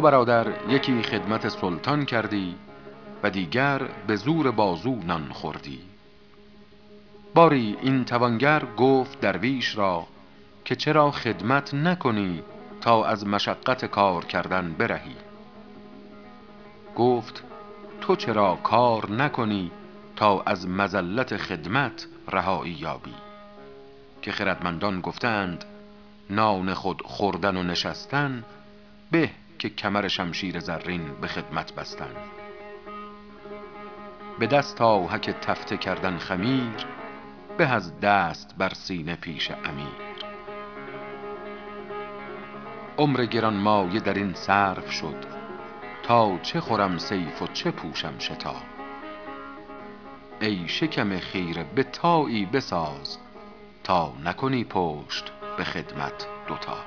برادر یکی خدمت سلطان کردی و دیگر به زور بازو نان خوردی. باری این توانگر گفت درویش را که چرا خدمت نکنی تا از مشقت کار کردن برهی. گفت تو چرا کار نکنی تا از مزلت خدمت رهایی یابی؟ که خردمندان گفتند نان خود خوردن و نشستن به که کمر شمشیر زرین به خدمت بستن به دست آهک تفته کردن خمیر به از دست بر سینه پیش امیر. عمر گرانمایه در این صرف شد تا چه خورم صیف و چه پوشم شتا ای شکم خیره به تایی بساز تا نکنی پشت به خدمت دوتا